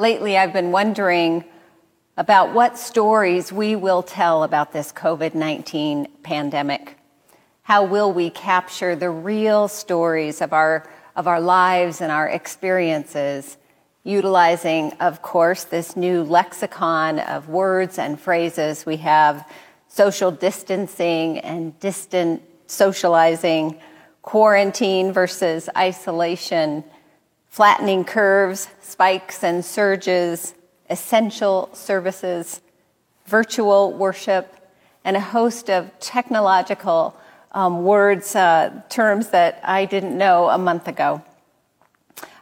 Lately, I've been wondering about what stories we will tell about this COVID 19 pandemic. How will we capture the real stories of our, of our lives and our experiences, utilizing, of course, this new lexicon of words and phrases we have social distancing and distant socializing, quarantine versus isolation flattening curves, spikes and surges, essential services, virtual worship, and a host of technological um, words, uh, terms that I didn't know a month ago.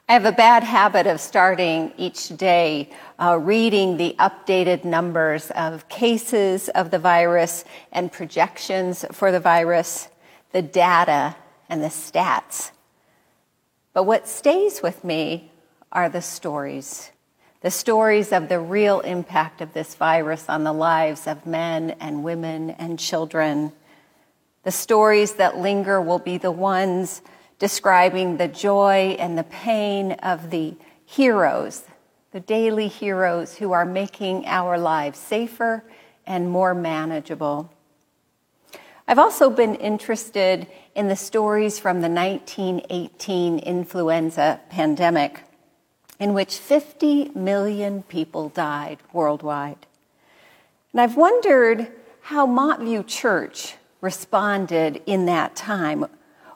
I have a bad habit of starting each day uh, reading the updated numbers of cases of the virus and projections for the virus, the data and the stats. But what stays with me are the stories the stories of the real impact of this virus on the lives of men and women and children. The stories that linger will be the ones describing the joy and the pain of the heroes, the daily heroes who are making our lives safer and more manageable. I've also been interested in the stories from the 1918 influenza pandemic, in which 50 million people died worldwide. And I've wondered how Montview Church responded in that time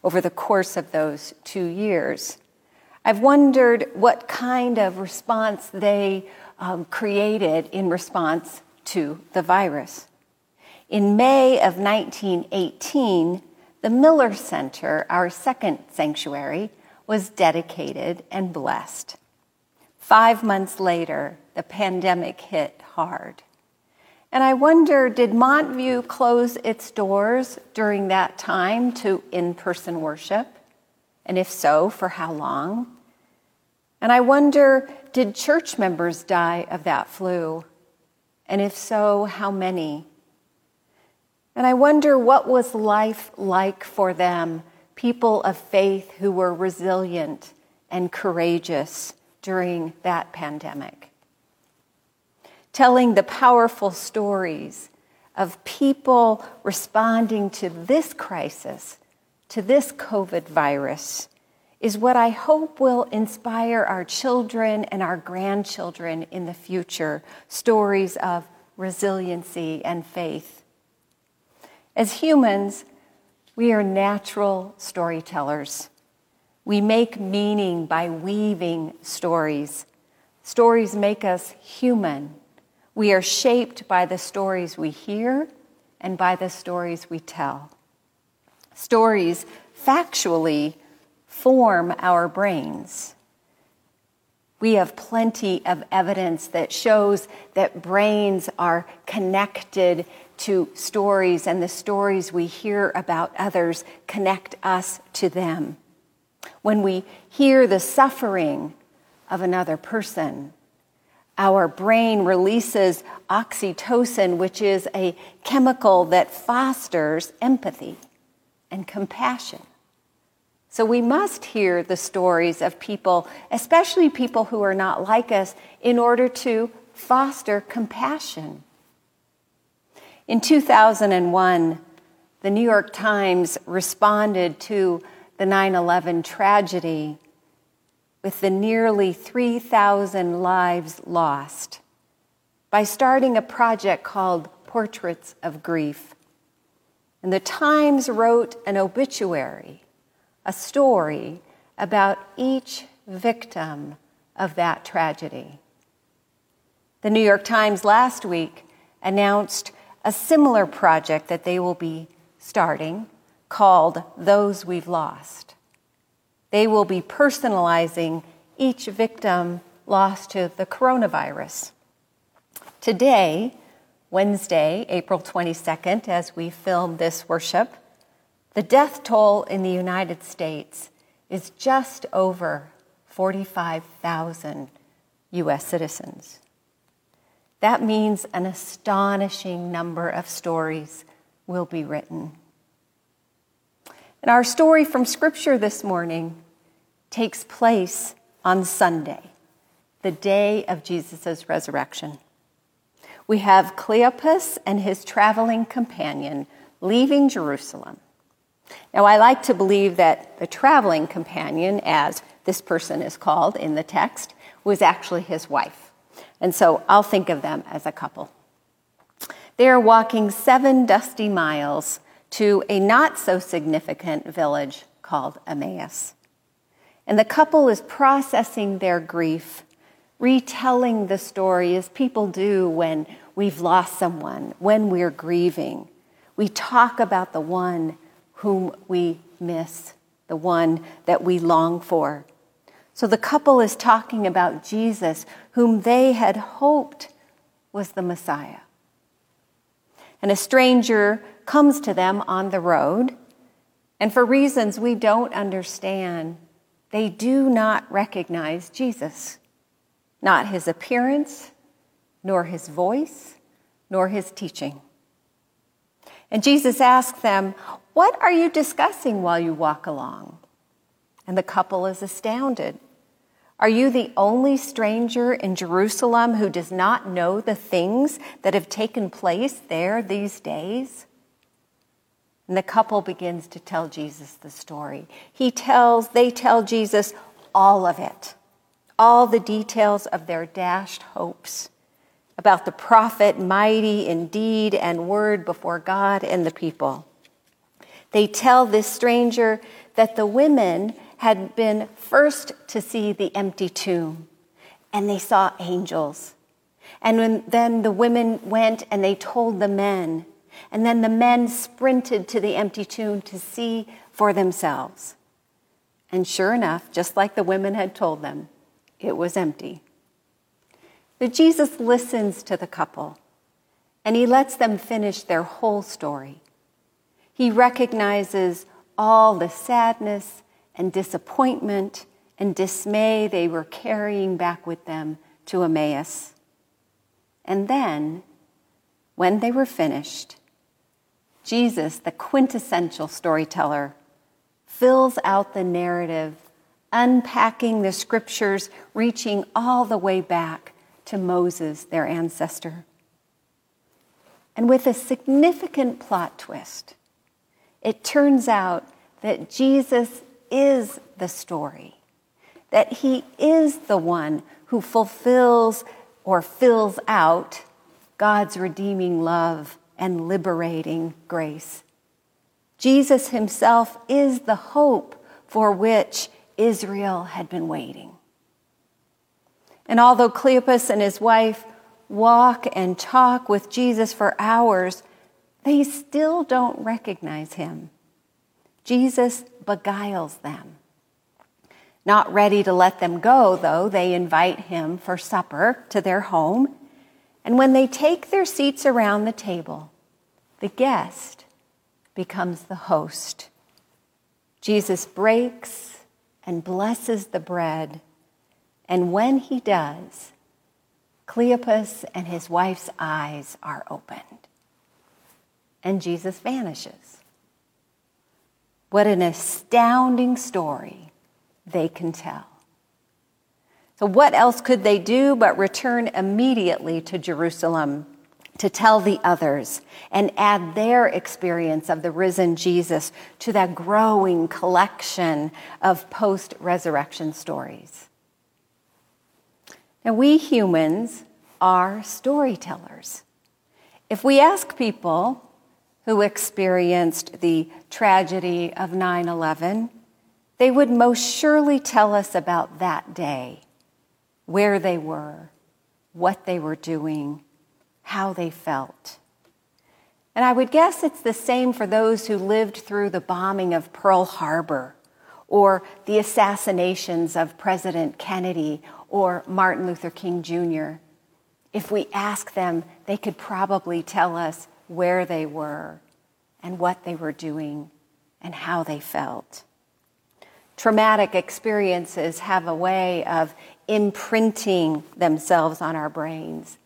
over the course of those two years. I've wondered what kind of response they um, created in response to the virus. In May of 1918, the Miller Center, our second sanctuary, was dedicated and blessed. Five months later, the pandemic hit hard. And I wonder did Montview close its doors during that time to in person worship? And if so, for how long? And I wonder did church members die of that flu? And if so, how many? And I wonder what was life like for them, people of faith who were resilient and courageous during that pandemic. Telling the powerful stories of people responding to this crisis, to this COVID virus, is what I hope will inspire our children and our grandchildren in the future stories of resiliency and faith. As humans, we are natural storytellers. We make meaning by weaving stories. Stories make us human. We are shaped by the stories we hear and by the stories we tell. Stories factually form our brains. We have plenty of evidence that shows that brains are connected to stories, and the stories we hear about others connect us to them. When we hear the suffering of another person, our brain releases oxytocin, which is a chemical that fosters empathy and compassion. So we must hear the stories of people, especially people who are not like us, in order to foster compassion in 2001, the New York Times responded to the 9 11 tragedy with the nearly 3,000 lives lost by starting a project called Portraits of Grief. And the Times wrote an obituary, a story about each victim of that tragedy. The New York Times last week announced a similar project that they will be starting called Those We've Lost. They will be personalizing each victim lost to the coronavirus. Today, Wednesday, April 22nd, as we film this worship, the death toll in the United States is just over 45,000 U.S. citizens. That means an astonishing number of stories will be written. And our story from Scripture this morning takes place on Sunday, the day of Jesus' resurrection. We have Cleopas and his traveling companion leaving Jerusalem. Now, I like to believe that the traveling companion, as this person is called in the text, was actually his wife. And so I'll think of them as a couple. They are walking seven dusty miles to a not so significant village called Emmaus. And the couple is processing their grief, retelling the story as people do when we've lost someone, when we're grieving. We talk about the one whom we miss, the one that we long for. So the couple is talking about Jesus, whom they had hoped was the Messiah. And a stranger comes to them on the road, and for reasons we don't understand, they do not recognize Jesus. Not his appearance, nor his voice, nor his teaching. And Jesus asks them, What are you discussing while you walk along? And the couple is astounded. Are you the only stranger in Jerusalem who does not know the things that have taken place there these days? And the couple begins to tell Jesus the story. He tells, they tell Jesus all of it, all the details of their dashed hopes about the prophet, mighty in deed and word before God and the people. They tell this stranger that the women had been first to see the empty tomb, and they saw angels. And when, then the women went and they told the men, and then the men sprinted to the empty tomb to see for themselves. And sure enough, just like the women had told them, it was empty. But Jesus listens to the couple and he lets them finish their whole story. He recognizes all the sadness and disappointment and dismay they were carrying back with them to Emmaus. And then, when they were finished, Jesus, the quintessential storyteller, fills out the narrative, unpacking the scriptures, reaching all the way back to Moses, their ancestor. And with a significant plot twist, it turns out that Jesus is the story, that he is the one who fulfills or fills out God's redeeming love and liberating grace. Jesus himself is the hope for which Israel had been waiting. And although Cleopas and his wife walk and talk with Jesus for hours, they still don't recognize him. Jesus beguiles them. Not ready to let them go, though, they invite him for supper to their home. And when they take their seats around the table, the guest becomes the host. Jesus breaks and blesses the bread. And when he does, Cleopas and his wife's eyes are opened. And Jesus vanishes. What an astounding story they can tell. So, what else could they do but return immediately to Jerusalem to tell the others and add their experience of the risen Jesus to that growing collection of post resurrection stories? Now, we humans are storytellers. If we ask people, who experienced the tragedy of 9 11, they would most surely tell us about that day, where they were, what they were doing, how they felt. And I would guess it's the same for those who lived through the bombing of Pearl Harbor or the assassinations of President Kennedy or Martin Luther King Jr. If we ask them, they could probably tell us where they were and what they were doing and how they felt. Traumatic experiences have a way of imprinting themselves on our brains,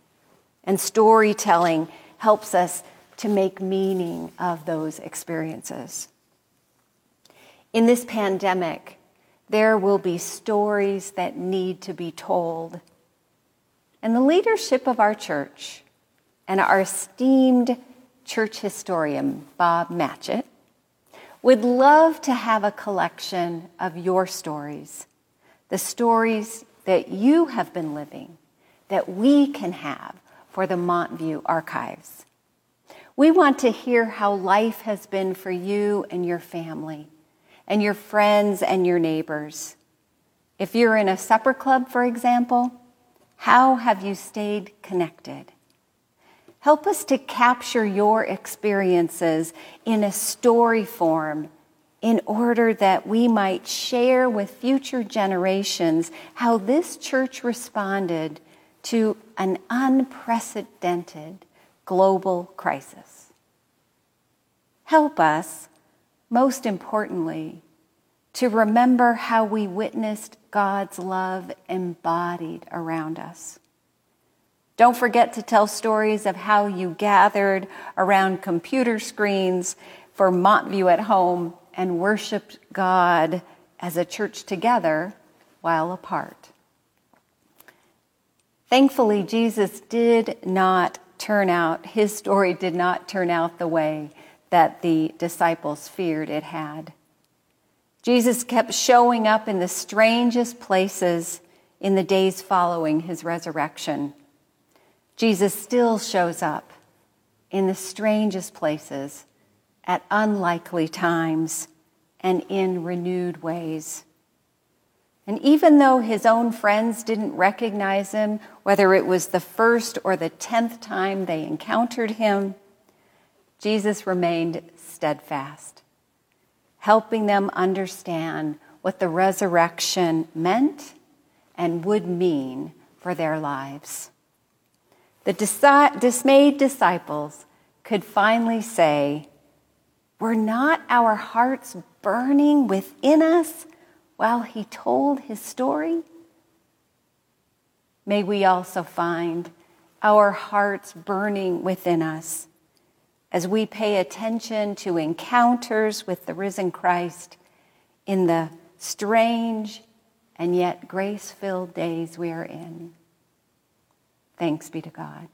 and storytelling helps us to make meaning of those experiences. In this pandemic, there will be stories that need to be told and the leadership of our church and our esteemed church historian, Bob Matchett, would love to have a collection of your stories, the stories that you have been living, that we can have for the Montview archives. We want to hear how life has been for you and your family, and your friends and your neighbors. If you're in a supper club, for example, how have you stayed connected? Help us to capture your experiences in a story form in order that we might share with future generations how this church responded to an unprecedented global crisis. Help us, most importantly, to remember how we witnessed God's love embodied around us. Don't forget to tell stories of how you gathered around computer screens for Montview at home and worshiped God as a church together while apart. Thankfully, Jesus did not turn out, his story did not turn out the way that the disciples feared it had. Jesus kept showing up in the strangest places in the days following his resurrection. Jesus still shows up in the strangest places at unlikely times and in renewed ways. And even though his own friends didn't recognize him, whether it was the first or the tenth time they encountered him, Jesus remained steadfast, helping them understand what the resurrection meant and would mean for their lives. The dismayed disciples could finally say, Were not our hearts burning within us while he told his story? May we also find our hearts burning within us as we pay attention to encounters with the risen Christ in the strange and yet grace filled days we are in. Thanks be to God.